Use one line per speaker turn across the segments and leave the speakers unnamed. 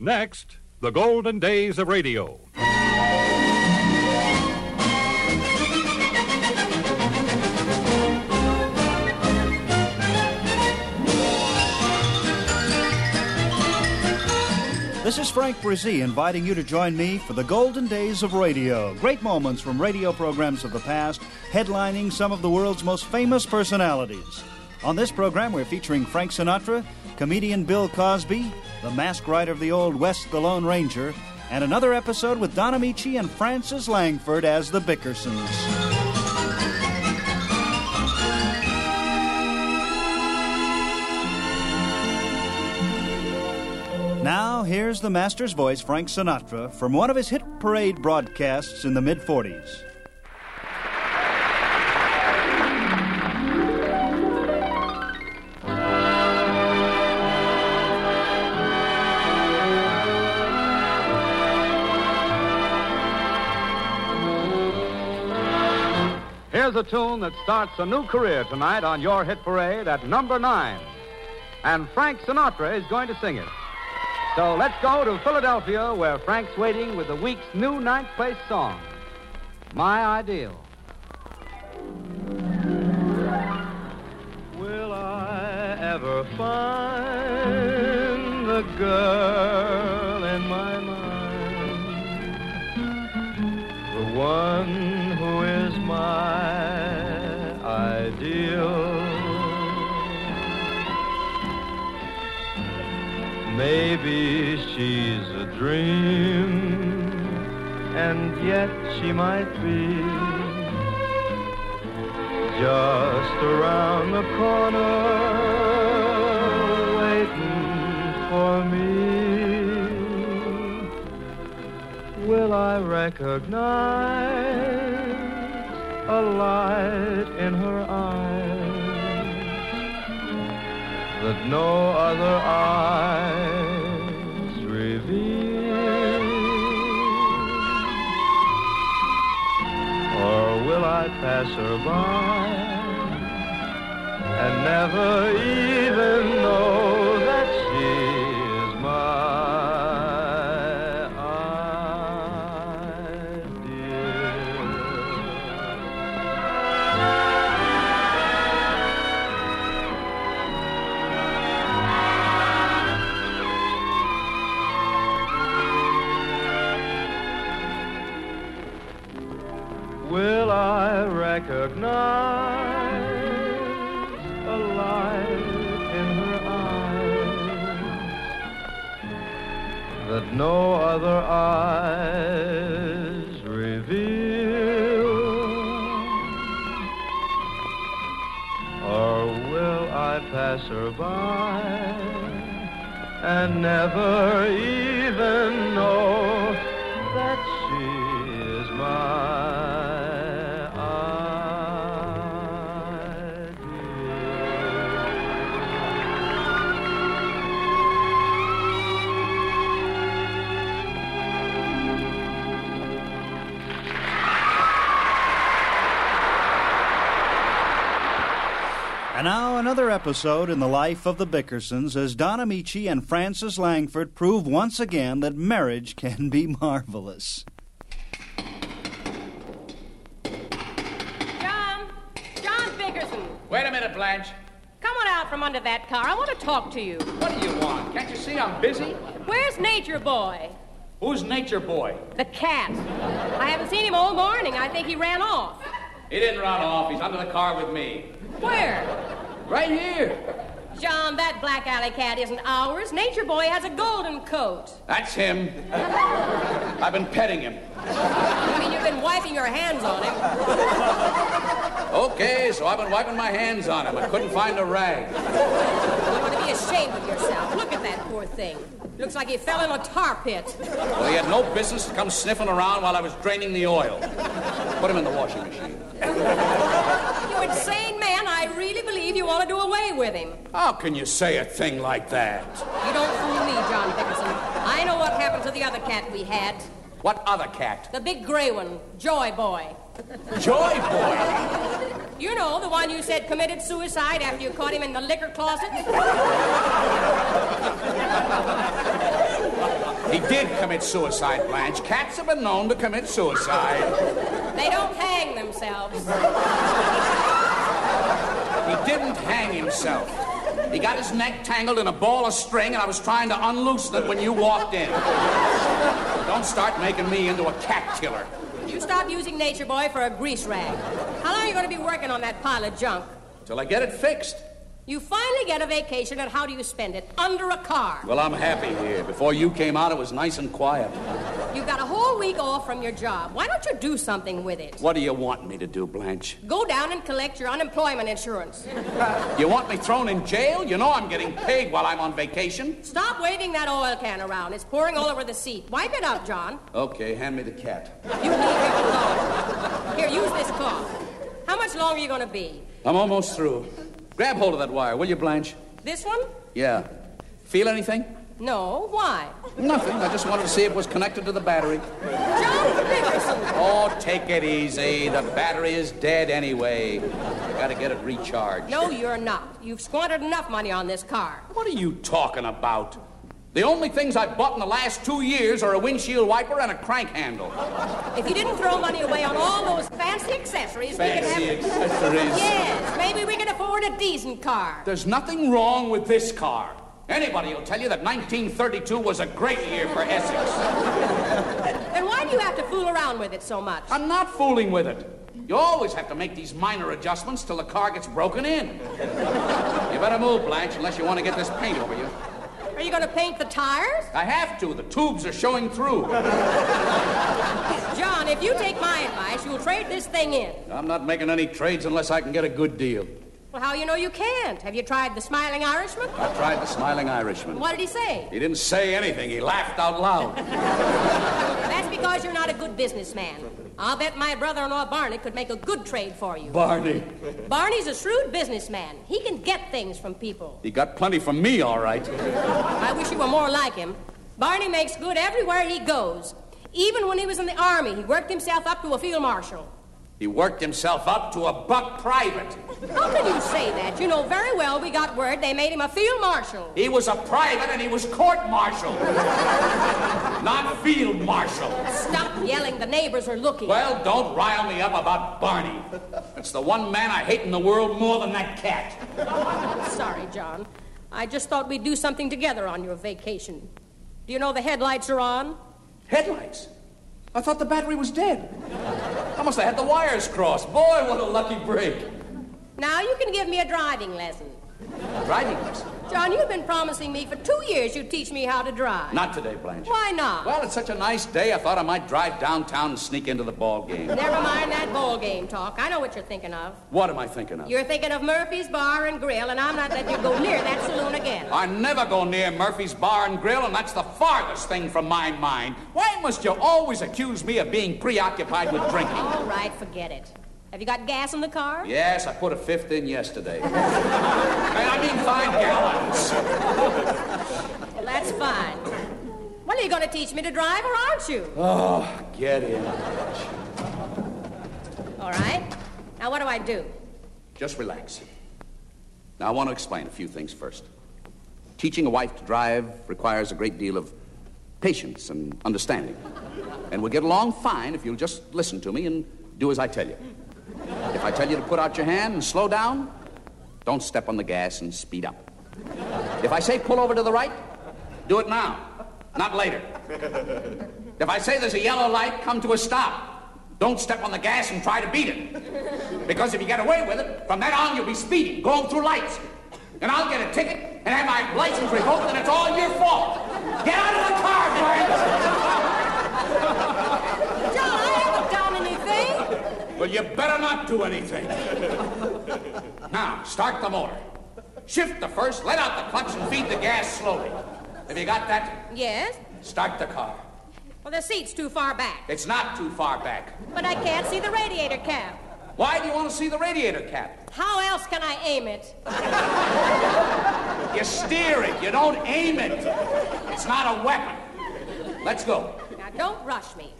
Next, the golden days of radio.
This is Frank Bresee inviting you to join me for the golden days of radio. Great moments from radio programs of the past, headlining some of the world's most famous personalities. On this program, we're featuring Frank Sinatra, comedian Bill Cosby, the mask rider of the Old West, the Lone Ranger, and another episode with Don Ameche and Frances Langford as the Bickersons. Now, here's the master's voice, Frank Sinatra, from one of his hit parade broadcasts in the mid 40s.
A tune that starts a new career tonight on your hit parade at number nine. And Frank Sinatra is going to sing it. So let's go to Philadelphia, where Frank's waiting with the week's new ninth place song, My Ideal.
Will I ever find the girl in my mind? The one Maybe she's a dream, and yet she might be just around the corner, waiting for me. Will I recognize a light in her eyes? that no other eyes will I pass her by. And never even other eyes reveal? Or will I pass her by and never even know
another episode in the life of the Bickersons as Don Ameche and Frances Langford prove once again that marriage can be marvelous.
John! John Bickerson!
Wait a minute, Blanche.
Come on out from under that car. I want to talk to you.
What do you want? Can't you see I'm busy?
Where's Nature Boy?
Who's Nature Boy?
The cat. I haven't seen him all morning. I think he ran off.
He didn't run off. He's under the car with me.
Where?
Right here.
John, that black alley cat isn't ours. Nature Boy has a golden coat.
That's him. I've been petting him.
I mean, you've been wiping your hands on him.
Okay, so I've been wiping my hands on him. I couldn't find a rag.
You ought to be ashamed of yourself. Look at that poor thing. Looks like he fell in a tar pit.
Well, he had no business to come sniffing around while I was draining the oil. Put him in the washing machine.
You insane I really believe you want to do away with him.
How can you say a thing like that?
You don't fool me, John Bickerson. I know what happened to the other cat we had.
What other cat?
The big gray one, Joy Boy.
Joy Boy.
You know, the one you said committed suicide after you caught him in the liquor closet?
He did commit suicide, Blanche. Cats have been known to commit suicide.
They don't hang themselves.
He didn't hang himself. He got his neck tangled in a ball of string, and I was trying to unloosen it when you walked in. Don't start making me into a cat killer.
You stop using Nature Boy for a grease rag. How long are you going to be working on that pile of junk?
Till I get it fixed.
You finally get a vacation, and how do you spend it? Under a car.
Well, I'm happy here. Before you came out, it was nice and quiet.
You've got a whole week off from your job. Why don't you do something with it?
What do you want me to do, Blanche?
Go down and collect your unemployment insurance.
You want me thrown in jail? You know I'm getting paid while I'm on vacation.
Stop waving that oil can around. It's pouring all over the seat. Wipe it up, John.
Okay, hand me the cat.
You leave him alone. Here, use this cloth. How much longer are you going to be?
I'm almost through. Grab hold of that wire, will you, Blanche?
This one?
Yeah. Feel anything?
No. Why?
Nothing. I just wanted to see if it was connected to the battery.
John Bickerson.
Oh, take it easy. The battery is dead anyway. I Gotta get it recharged.
No, you're not. You've squandered enough money on this car.
What are you talking about? The only things I've bought in the last two years are a windshield wiper and a crank handle.
If you didn't throw money away on all those fancy accessories, we could have.
Fancy
have.
accessories.
Yes, maybe we could afford a decent car.
There's nothing wrong with this car. Anybody will tell you that 1932 was a great year for Essex.
Then why do you have to fool around with it so much?
I'm not fooling with it. You always have to make these minor adjustments till the car gets broken in. You better move, Blanche, unless you want to get this paint over you.
Are you going to paint the tires?
I have to. The tubes are showing through.
John, if you take my advice, you'll trade this thing in.
I'm not making any trades unless I can get a good deal.
Well, how you know you can't? Have you tried the Smiling Irishman?
I tried the smiling Irishman.
What did he say?
He didn't say anything. He laughed out loud.
That's because you're not a good businessman. I'll bet my brother-in-law Barney could make a good trade for you.
Barney.
Barney's a shrewd businessman. He can get things from people.
He got plenty from me, all right.
I wish you were more like him. Barney makes good everywhere he goes. Even when he was in the army, he worked himself up to a field marshal.
He worked himself up to a buck private.
How can you say that? You know very well we got word they made him a field marshal.
He was a private and he was court martial. not field marshal.
Stop yelling. The neighbors are looking.
Well, don't rile me up about Barney. It's the one man I hate in the world more than that cat.
Sorry, John. I just thought we'd do something together on your vacation. Do you know the headlights are on?
Headlights? I thought the battery was dead. I must have had the wires crossed. Boy, what a lucky break.
Now you can give me a driving lesson.
Driving lesson?
John, you've been promising me for two years you'd teach me how to drive.
Not today, Blanche.
Why not?
Well, it's such a nice day, I thought I might drive downtown and sneak into the ball game.
Never mind that ball game talk. I know what you're thinking of.
What am I thinking of?
You're thinking of Murphy's Bar and Grill, and I'm not letting you go near that saloon again.
I never go near Murphy's Bar and Grill, and that's the farthest thing from my mind. Why must you always accuse me of being preoccupied with drinking?
All right, forget it. Have you got gas in the car?
Yes, I put a fifth in yesterday. I mean, five gallons.
Well, that's fine. Well, are you going to teach me to drive, or aren't you?
Oh, get in.
All right. Now, what do I do?
Just relax. Now, I want to explain a few things first. Teaching a wife to drive requires a great deal of patience and understanding. And we'll get along fine if you'll just listen to me and do as I tell you. If I tell you to put out your hand and slow down, don't step on the gas and speed up. If I say pull over to the right, do it now, not later. If I say there's a yellow light, come to a stop. Don't step on the gas and try to beat it. Because if you get away with it, from then on you'll be speeding, going through lights. And I'll get a ticket and have my license revoked, and it's all your fault. Get out of the car, Blanche!
John, I haven't done anything.
Well, you better not do anything. now, start the motor. Shift the first, let out the clutch, and feed the gas slowly. Have you got that?
Yes?
Start the car.
Well, the seat's too far back.
It's not too far back.
But I can't see the radiator cap.
Why do you want to see the radiator cap?
How else can I aim it?
You steer it, you don't aim it. It's not a weapon. Let's go.
Now, don't rush me.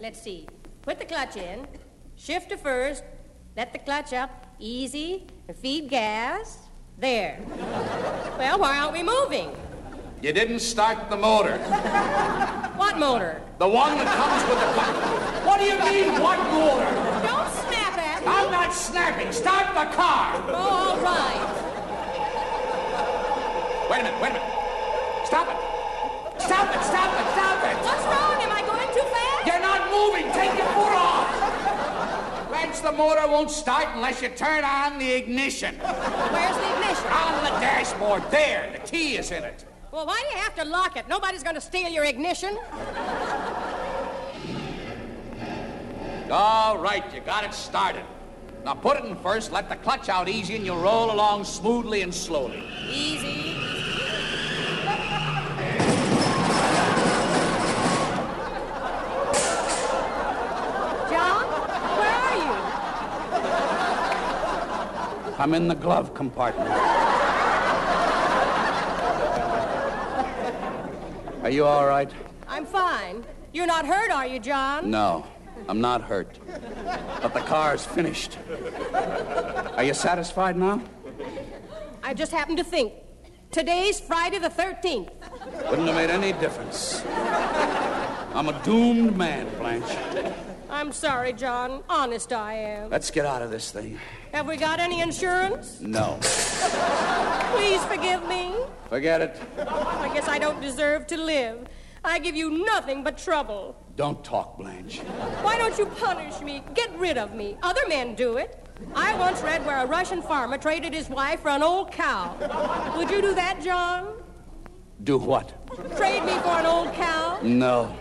Let's see. Put the clutch in. Shift to first. Let the clutch up. Easy. Feed gas. There. Well, why aren't we moving?
You didn't start the motor.
What motor?
The one that comes with the clutch. What do you mean, what motor?
Don't snap at me.
I'm not snapping. Start the car.
Oh, all right.
Wait a minute, wait a minute. Stop it. Stop it, stop it, stop it.
What's wrong? Am I going too fast?
You're not moving. Take your foot off. Blanche, the motor won't start unless you turn on the ignition.
Where's the ignition?
On the dashboard. There. The key is in it.
Well, why do you have to lock it? Nobody's going to steal your ignition.
All right, you got it started. Now put it in first, let the clutch out easy, and you'll roll along smoothly and slowly.
Easy.
I'm in the glove compartment. Are you all right?
I'm fine. You're not hurt, are you, John?
No, I'm not hurt. But the car's finished. Are you satisfied now?
I just happened to think. Today's Friday the 13th.
Wouldn't have made any difference. I'm a doomed man, Blanche.
I'm sorry, John. Honest, I am.
Let's get out of this thing.
Have we got any insurance?
No.
Please forgive me.
Forget it.
Oh, I guess I don't deserve to live. I give you nothing but trouble.
Don't talk, Blanche.
Why don't you punish me? Get rid of me. Other men do it. I once read where a Russian farmer traded his wife for an old cow. Would you do that, John?
Do what?
Trade me for an old cow?
No.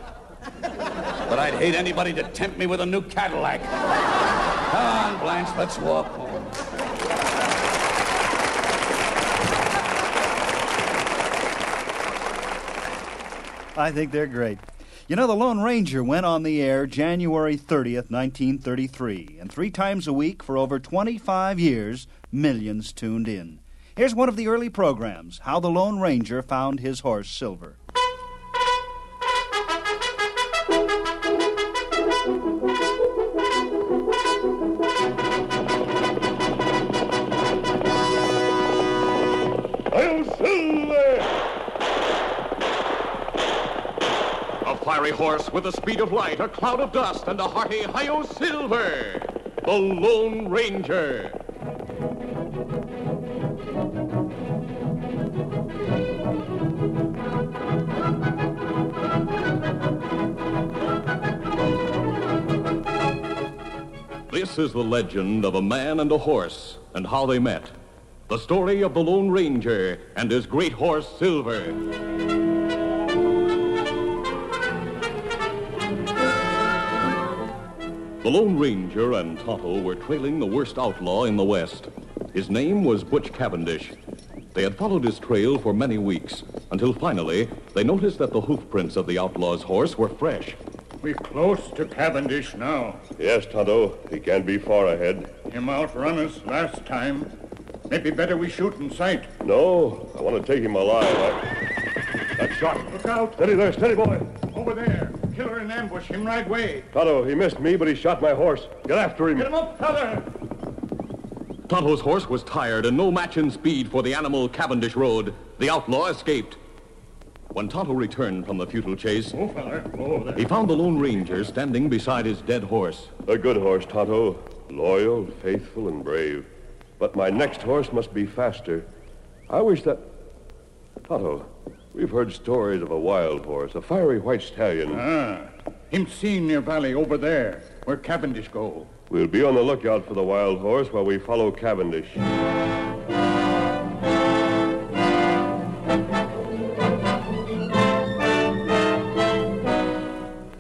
But I'd hate anybody to tempt me with a new Cadillac. Come on, Blanche, let's walk home.
I think they're great. You know, the Lone Ranger went on the air January 30th, 1933, and three times a week for over 25 years, millions tuned in. Here's one of the early programs How the Lone Ranger Found His Horse Silver.
Horse with the speed of light, a cloud of dust, and a hearty Hi-Yo Silver! The Lone Ranger! This is the legend of a man and a horse and how they met. The story of the Lone Ranger and his great horse, Silver. The Lone Ranger and Tonto were trailing the worst outlaw in the West. His name was Butch Cavendish. They had followed his trail for many weeks until finally they noticed that the hoof prints of the outlaw's horse were fresh.
We're close to Cavendish now.
Yes, Tonto. He can't be far ahead.
Him outrun us last time. Maybe better we shoot in sight.
No, I want to take him alive. I... That shot.
Look out.
Steady there, steady, boy.
Over there. Killer and ambush. Him right way.
Tonto, he missed me, but he shot my horse. Get after him.
Get him up, fella.
Tonto's horse was tired and no match in speed for the animal Cavendish rode. The outlaw escaped. When Tonto returned from the futile chase,
Oh, fella. Oh, there.
he found the Lone Ranger standing beside his dead horse.
A good horse, Tonto. Loyal, faithful, and brave. But my next horse must be faster. I wish that... Tonto, we've heard stories of a wild horse, a fiery white stallion.
Ah. Him seen near valley over there, where Cavendish go.
We'll be on the lookout for the wild horse while we follow Cavendish.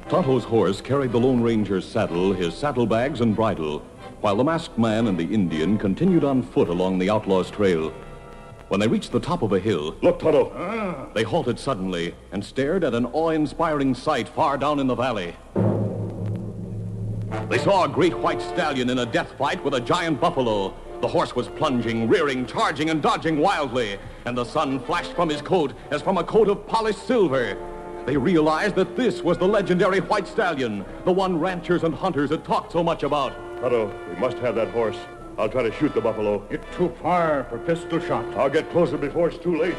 Tonto's horse carried the Lone Ranger's saddle, his saddlebags, and bridle, while the masked man and the Indian continued on foot along the outlaw's trail. When they reached the top of a hill,
Look, Tonto.
they halted suddenly and stared at an awe-inspiring sight far down in the valley. They saw a great white stallion in a death fight with a giant buffalo. The horse was plunging, rearing, charging, and dodging wildly, and the sun flashed from his coat as from a coat of polished silver. They realized that this was the legendary white stallion, the one ranchers and hunters had talked so much about.
Tonto, we must have that horse. I'll try to shoot the buffalo.
It's too far for pistol shot.
I'll get closer before it's too late.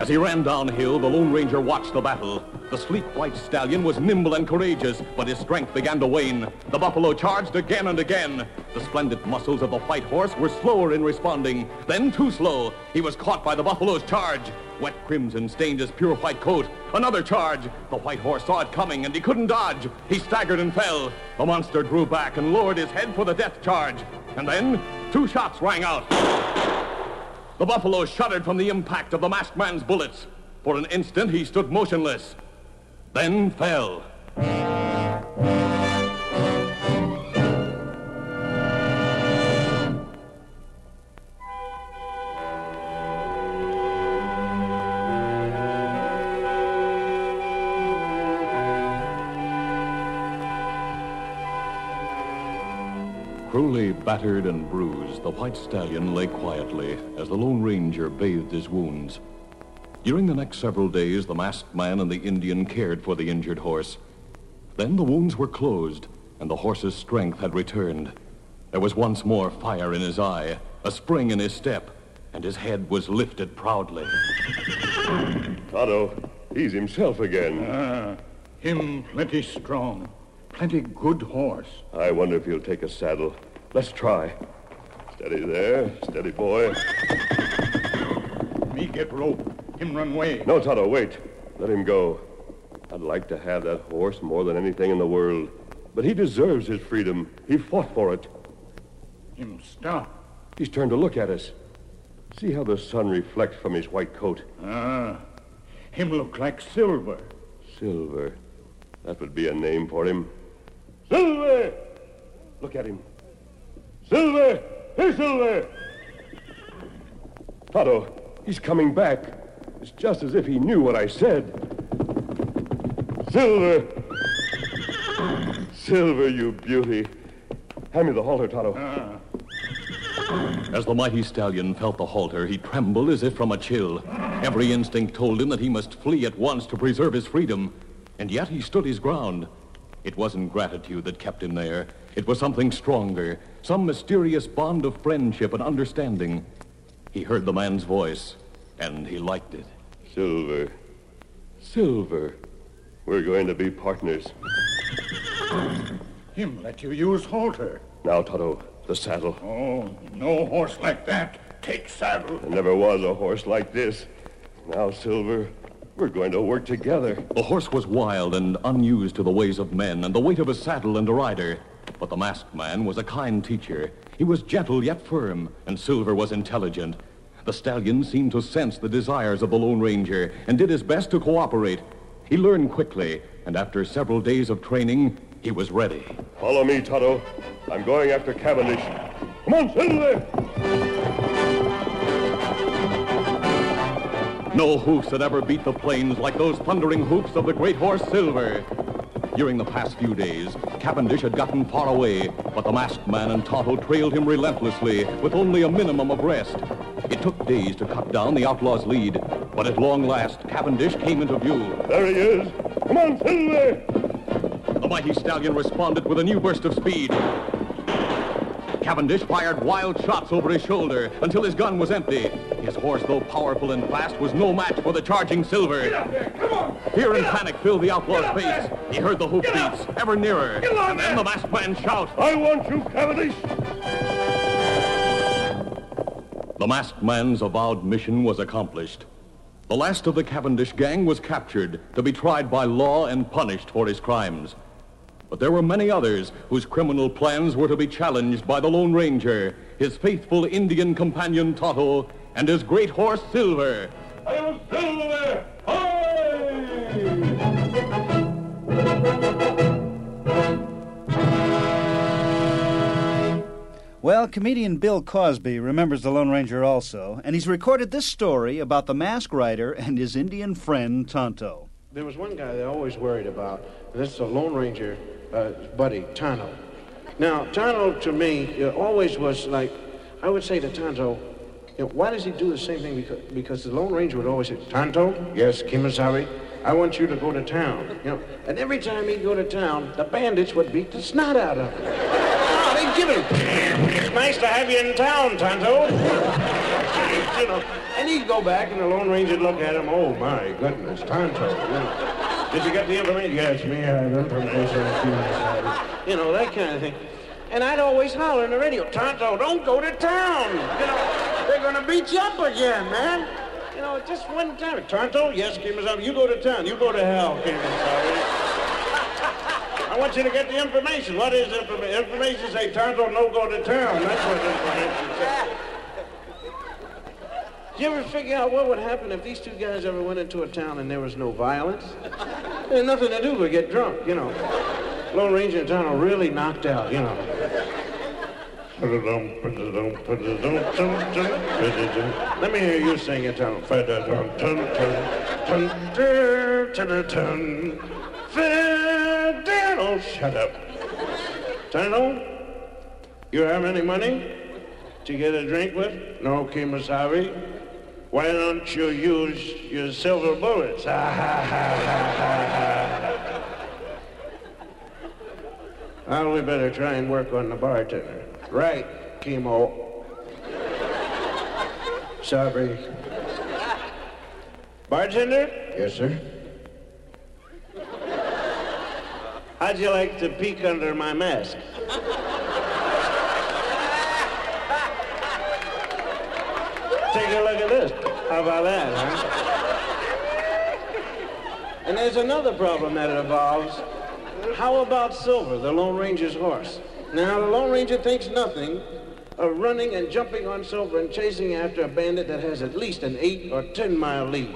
As he ran downhill, the Lone Ranger watched the battle. The sleek white stallion was nimble and courageous, but his strength began to wane. The buffalo charged again and again. The splendid muscles of the white horse were slower in responding, then too slow. He was caught by the buffalo's charge. Wet crimson stained his pure white coat. Another charge. The white horse saw it coming, and he couldn't dodge. He staggered and fell. The monster drew back and lowered his head for the death charge. And then, two shots rang out. The buffalo shuddered from the impact of the masked man's bullets. For an instant, he stood motionless, then fell. Cruelly battered and bruised, the white stallion lay quietly as the Lone Ranger bathed his wounds. During the next several days, the masked man and the Indian cared for the injured horse. Then the wounds were closed, and the horse's strength had returned. There was once more fire in his eye, a spring in his step, and his head was lifted proudly.
Tonto, he's himself again.
Ah, him plenty strong. Plenty good horse.
I wonder if he'll take a saddle. Let's try. Steady there. Steady, boy.
Me get rope. Him run away.
No, Tonto, wait. Let him go. I'd like to have that horse more than anything in the world. But he deserves his freedom. He fought for it.
Him stop.
He's turned to look at us. See how the sun reflects from his white coat.
Ah, him look like silver.
Silver. That would be a name for him. Silver! Look at him. Silver! Here, Silver! Tonto, he's coming back. It's just as if he knew what I said. Silver! Silver, you beauty. Hand me the halter, Tonto.
As the mighty stallion felt the halter, he trembled as if from a chill. Every instinct told him that he must flee at once to preserve his freedom. And yet he stood his ground. It wasn't gratitude that kept him there. It was something stronger, some mysterious bond of friendship and understanding. He heard the man's voice, and he liked it.
Silver. Silver. We're going to be partners.
Him let you use halter.
Now, Tonto, the saddle.
Oh, no horse like that. Take saddle.
There never was a horse like this. Now, Silver, we're going to work together.
The horse was wild and unused to the ways of men and the weight of a saddle and a rider. But the masked man was a kind teacher. He was gentle yet firm, and Silver was intelligent. The stallion seemed to sense the desires of the Lone Ranger and did his best to cooperate. He learned quickly, and after several days of training, he was ready.
Follow me, Tonto. I'm going after Cavendish. Come on, Silver!
No hoofs had ever beat the plains like those thundering hoofs of the great horse Silver. During the past few days, Cavendish had gotten far away, but the masked man and Tonto trailed him relentlessly with only a minimum of rest. It took days to cut down the outlaw's lead, but at long last, Cavendish came into view.
There he is. Come on, Silver!
The mighty stallion responded with a new burst of speed. Cavendish fired wild shots over his shoulder until his gun was empty. His horse, though powerful and fast, was no match for the charging Silver. Fear and panic filled the outlaw's face. He heard the hoofbeats ever nearer. And then the masked man shout.
I want you, Cavendish!
The masked man's avowed mission was accomplished. The last of the Cavendish gang was captured to be tried by law and punished for his crimes. But there were many others whose criminal plans were to be challenged by the Lone Ranger, his faithful Indian companion Tonto, and his great horse Silver.
Hail, Silver!
Well, comedian Bill Cosby remembers the Lone Ranger also, and he's recorded this story about the mask rider and his Indian friend Tonto.
There was one guy they always worried about, and that's the Lone Ranger uh, buddy, Tonto. Now, Tonto to me uh, always was like, I would say to Tonto, you know, why does he do the same thing? Because, because the Lone Ranger would always say, Tonto, yes, Kemosabe, I want you to go to town. You know, and every time he'd go to town, the bandits would beat the snot out of him. Ah, oh, they'd give him, it's nice to have you in town, Tonto. you know, and And he'd go back, and the Lone Ranger'd look at him. Oh, my goodness, Tonto. You know. Did you get the information? Yes, me, I have information. You know, that kind of thing. And I'd always holler in the radio, Tonto, don't go to town. You know, they're to beat you up again, man. You know, just one time. Tonto, yes, Kemosabe, you go to town. You go to hell, Kemosabe. I want you to get the information. What is information? Information say Tonto no go to town. That's what information says. Do you ever figure out what would happen if these two guys ever went into a town and there was no violence? There's nothing to do but get drunk, you know. Lone Ranger Tonto really knocked out, you know. Let me hear you sing it, Tonto. Oh, shut up. Tonto, you have any money to get a drink with? No, Kemosabe. Why don't you use your silver bullets? Ah, well, we better try and work on the bartender. Right, Chemo. Sorry. Bartender? Yes, sir. How'd you like to peek under my mask? Take a look at this. How about that, huh? And there's another problem that it involves. How about Silver, the Lone Ranger's horse? Now, the Lone Ranger thinks nothing of running and jumping on Silver and chasing after a bandit that has at least an eight or ten mile lead.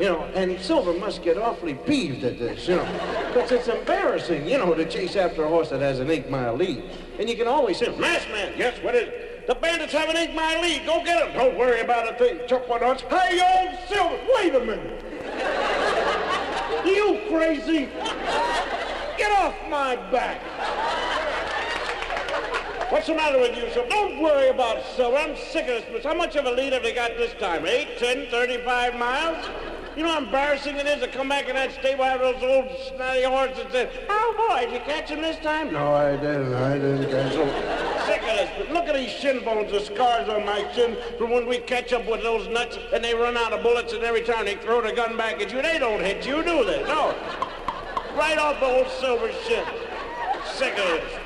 You know, and Silver must get awfully peeved at this, you know, because it's embarrassing, you know, to chase after a horse that has an eight mile lead. And you can always say, Masked man, yes, what is it? The bandits have an eight mile lead. Go get them. Don't worry about a thing. Chuck one on. Hey, old Silver, wait a minute. Crazy? Get off my back. What's the matter with you, sir? Don't worry about sir. I'm sick of this. How much of a lead have they got this time? Eight, ten, thirty-five miles? You know how embarrassing it is to come back in that stable after those old snotty horses and say, oh, boy, did you catch him this time? No, I didn't. I didn't catch him. Sick of this. But look at these shin bones, the scars on my chin from when we catch up with those nuts and they run out of bullets and every time they throw the gun back at you, they don't hit you, do they? No. Right off the old silver shin. Sick of this.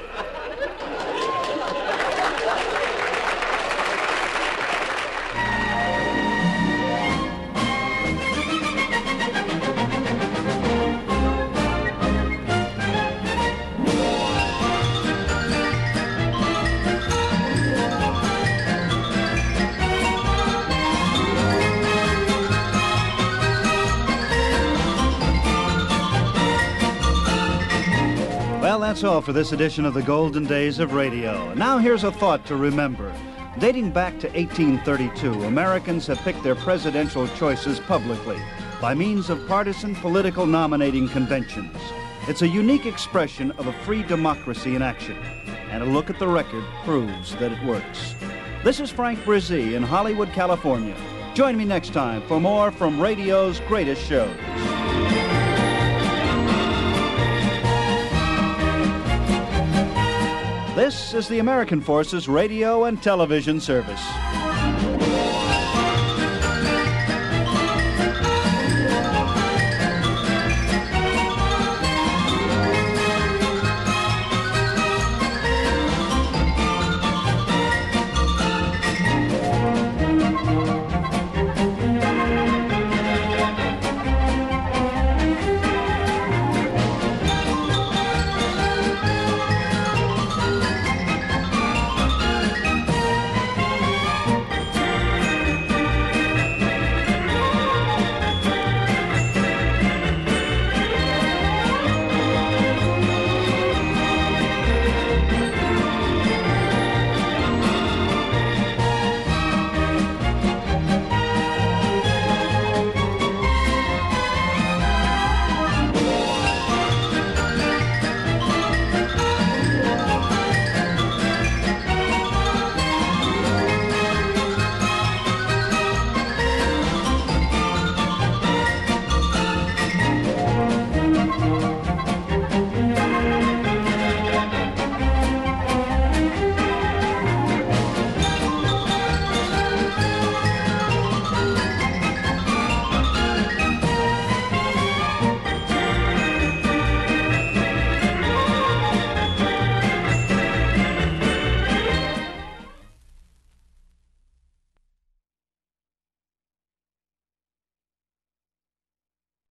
That's all for this edition of the Golden Days of Radio. Now, here's a thought to remember. Dating back to 1832, Americans have picked their presidential choices publicly by means of partisan political nominating conventions. It's a unique expression of a free democracy in action, and a look at the record proves that it works. This is Frank Bresee in Hollywood, California. Join me next time for more from radio's greatest shows. This is the American Forces Radio and Television Service.